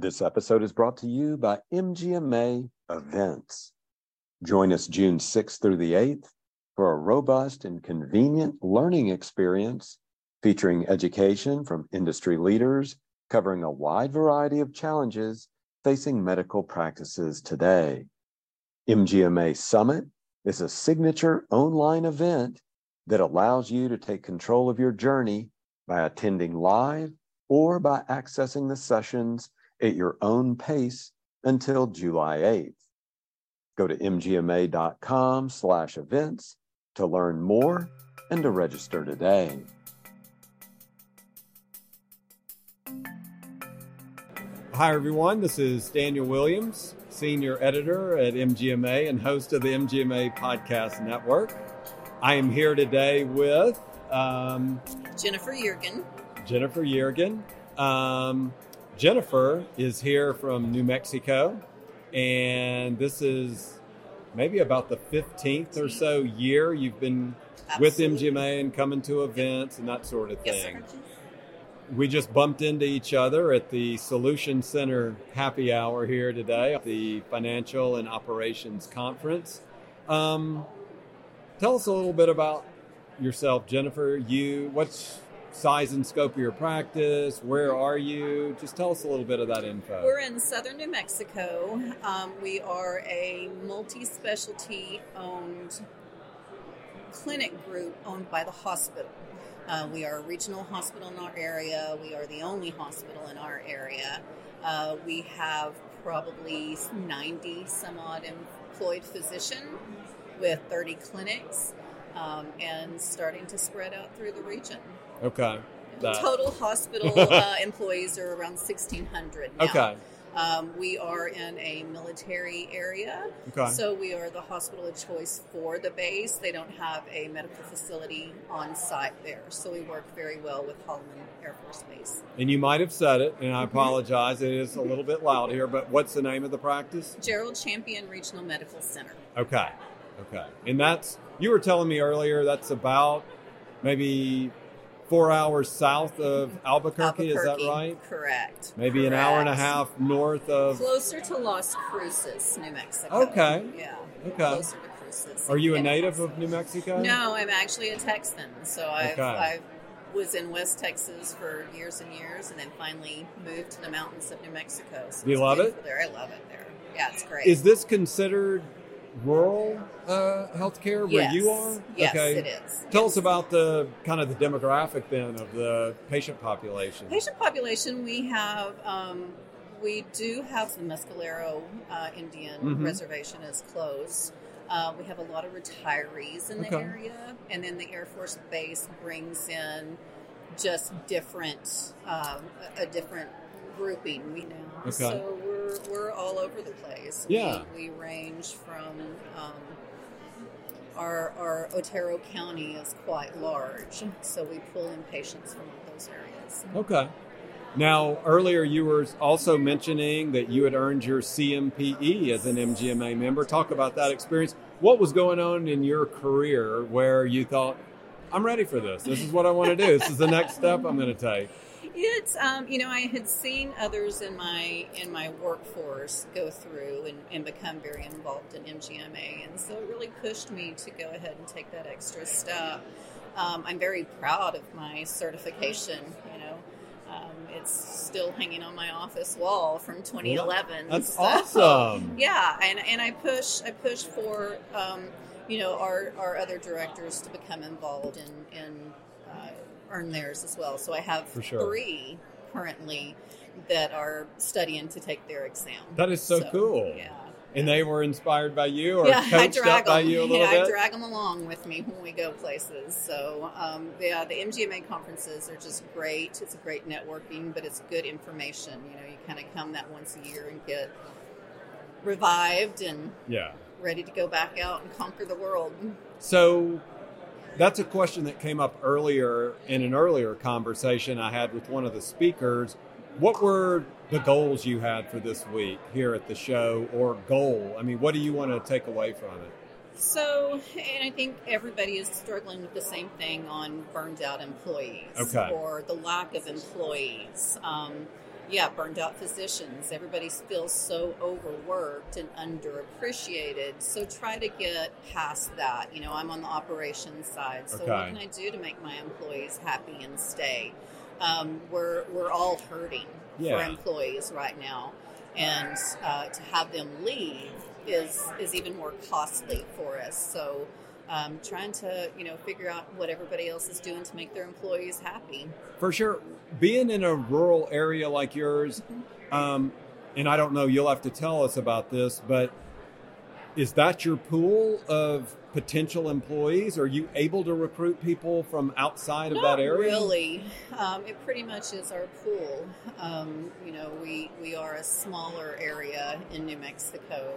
This episode is brought to you by MGMA Events. Join us June 6th through the 8th for a robust and convenient learning experience featuring education from industry leaders covering a wide variety of challenges facing medical practices today. MGMA Summit is a signature online event that allows you to take control of your journey by attending live or by accessing the sessions at your own pace until July 8th. Go to mgma.com slash events to learn more and to register today. Hi, everyone. This is Daniel Williams, Senior Editor at MGMA and host of the MGMA Podcast Network. I am here today with um, Jennifer Yeargain. Jennifer Yeargain. Um, Jennifer is here from New Mexico, and this is maybe about the 15th or so year you've been Absolutely. with MGMA and coming to events and that sort of Yes, thing. sir. We just bumped into each other at the Solution Center happy hour here today, at the Financial and Operations Conference. Um, tell us a little bit about yourself, Jennifer. You, what's size and scope of your practice? Where are you? Just tell us a little bit of that info. We're in southern New Mexico. Um, we are a multi specialty owned clinic group owned by the hospital. Uh, we are a regional hospital in our area. We are the only hospital in our area. Uh, we have probably 90 some odd employed physicians with 30 clinics um, and starting to spread out through the region. Okay. That- Total hospital uh, employees are around 1,600 now. Okay. Um, we are in a military area, Okay. so we are the hospital of choice for the base. They don't have a medical facility on site there, so we work very well with Holloman Air Force Base. and you might have said it, Mm-hmm. and I apologize. It is a little bit loud here, but what's the name of the practice? Gerald Champion Regional Medical Center. Okay. Okay. And that's, you were telling me earlier, that's about maybe four hours south of Albuquerque, is that right? Correct. Maybe an hour and a half north of. Closer to Las Cruces, New Mexico. Okay. Yeah. Okay. Closer to Cruces. Are you a native of New Mexico? No, I'm actually a Texan. So I've, Okay. I was in West Texas for years and years, and then finally moved to the mountains of New Mexico. So Do you love it? There, I love it there. Yeah, it's great. Is this considered rural uh, healthcare where yes. you are? Yes, okay. it is. Tell Yes. us about the kind of the demographic then of the patient population. patient population. We have. Um, we do have the Mescalero uh, Indian Mhm. reservation is closed. Uh, we have a lot of retirees in the area, and then the Air Force Base brings in just different, um, a, a different grouping. We know, Okay. so we're we're all over the place. Yeah. we, we range from. Um, our, our Otero County is quite large, so we pull in patients from all those areas. Okay. Now, earlier you were also mentioning that you had earned your CMPE as an MGMA member. Talk about that experience. What was going on in your career where you thought, I'm ready for this. This is what I want to do. This is the next step I'm going to take. It's um, you know I had seen others in my in my workforce go through and, and become very involved in MGMA, and so it really pushed me to go ahead and take that extra step. Um, I'm very proud of my certification. You know, um, it's still hanging on my office wall from 2011. That's so- awesome. Yeah, and, and I push I push for um, you know our, our other directors to become involved in in uh, earn theirs as well. So I have sure. three currently that are studying to take their exam. That is so cool. Yeah. And they were inspired by you or yeah, I coached drag up by them. you a little yeah, bit? I drag them along with me when we go places. So, um, yeah, the MGMA conferences are just great. It's a great networking, but it's good information. You know, you kind of come that once a year and get revived and yeah. ready to go back out and conquer the world. So that's a question that came up earlier in an earlier conversation I had with one of the speakers. What were the goals you had for this week here at the show, or goal? I mean, what do you want to take away from it? So, and I think everybody is struggling with the same thing on burned out employees Okay. or the lack of employees. Um, yeah, burned out physicians. Everybody feels so overworked and underappreciated. So try to get past that. You know, I'm on the operations side. So Okay. what can I do to make my employees happy and stay? Um, we're we're all hurting for employees right now, and uh, to have them leave is is even more costly for us. So. Um, trying to you know figure out what everybody else is doing to make their employees happy. For sure. Being in a rural area like yours, um, and I don't know, you'll have to tell us about this, but is that your pool of potential employees? Are you able to recruit people from outside of that area? really. Um, it pretty much is our pool. Um, you know, we we are a smaller area in New Mexico.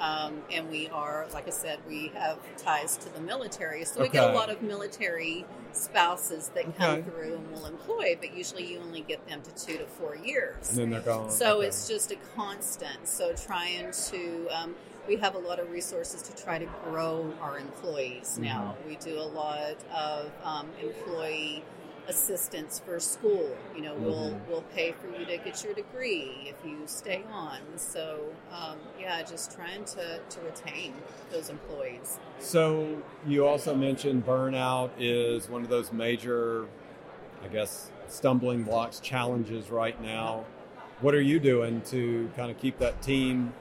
Um, and we are, like I said, we have ties to the military, so we get a lot of military spouses that come through and will employ. But usually, you only get them to two to four years. And then they're gone. So Okay. it's just a constant. So trying to, um, we have a lot of resources to try to grow our employees now. We do a lot of um, employee assistance for school. You know, we'll Mhm. we'll pay for you to get your degree if you stay on. So um, yeah, just trying to to retain those employees. So you also mentioned burnout is one of those major, I guess, stumbling blocks, challenges right now. What are you doing to kind of keep that team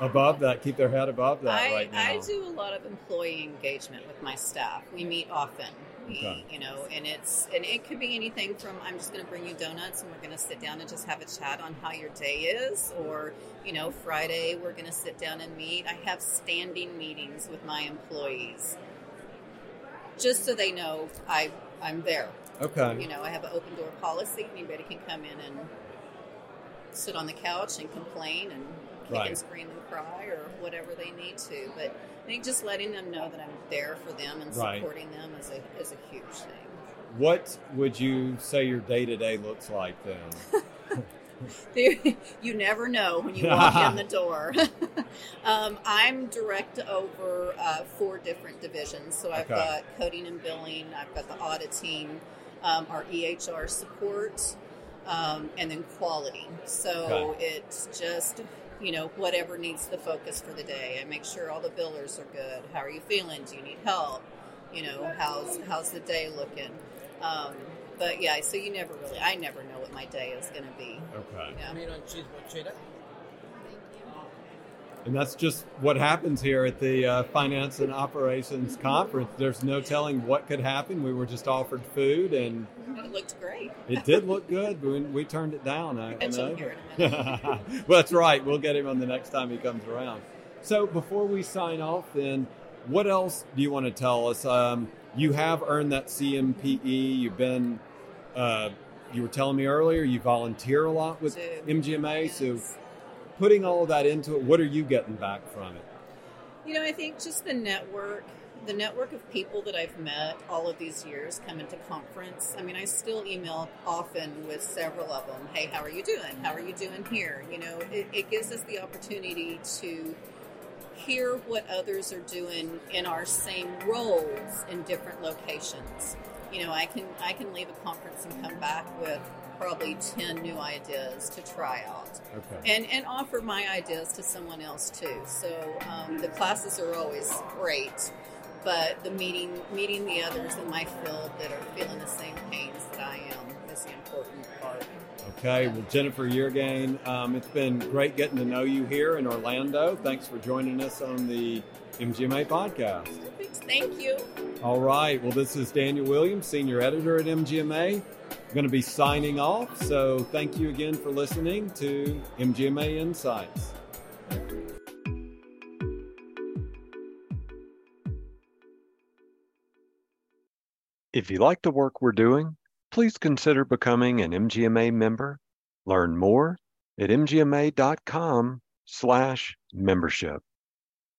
above that, keep their head above that I, right now? I do a lot of employee engagement with my staff. We meet often. We, Okay. you know, and it's and it could be anything from I'm just going to bring you donuts and we're going to sit down and just have a chat on how your day is, or you know, Friday we're going to sit down and meet. I have standing meetings with my employees, just so they know I I'm there. Okay. You know, I have an open door policy. Anybody can come in and sit on the couch and complain and kick Right. and scream and cry or whatever they need to. But I think just letting them know that I'm there for them and Right. supporting them is a is a huge thing. What would you say your day to day looks like then? you never know when you walk in the door. um, I'm direct over uh, four different divisions. So I've Okay. got coding and billing, I've got the audit team, um, our EHR support, um, and then quality. So it's just you know whatever needs the focus for the day. I make sure all the billers are good. How are you feeling? Do you need help? You know how's how's the day looking? Um, but yeah, so you never really, I never know what my day is going to be. Okay. Yeah. Meat on cheese mochila. And that's just what happens here at the uh, Finance and Operations Conference. There's no telling what could happen. We were just offered food, and It looked great. it did look good. We, we turned it down. I, I know. here in a minute. well, that's right. We'll get him on the next time he comes around. So before we sign off, then, what else do you want to tell us? Um, you have earned that CMPE. You've been, uh, you were telling me earlier, you volunteer a lot with. MGMA. So putting all of that into it, what are you getting back from it? You know, I think just the network, the network of people that I've met all of these years coming to conference. I mean, I still email often with several of them. Hey, how are you doing? How are you doing here? You know, it, it gives us the opportunity to hear what others are doing in our same roles in different locations. You know, I can I can leave a conference and come back with probably 10 new ideas to try out Okay. and and offer my ideas to someone else too. So um, the classes are always great, but the meeting meeting the others in my field that are feeling the same pains that I am is the important part. Okay. Well, Jennifer Yeargain, um, it's been great getting to know you here in Orlando. Thanks for joining us on the MGMA podcast. Thank you. All right. Well, this is Daniel Williams, Senior Editor at MGMA. I'm going to be signing off. So thank you again for listening to MGMA Insights. If you like the work we're doing, please consider becoming an MGMA member. Learn more at mgma.com slash membership.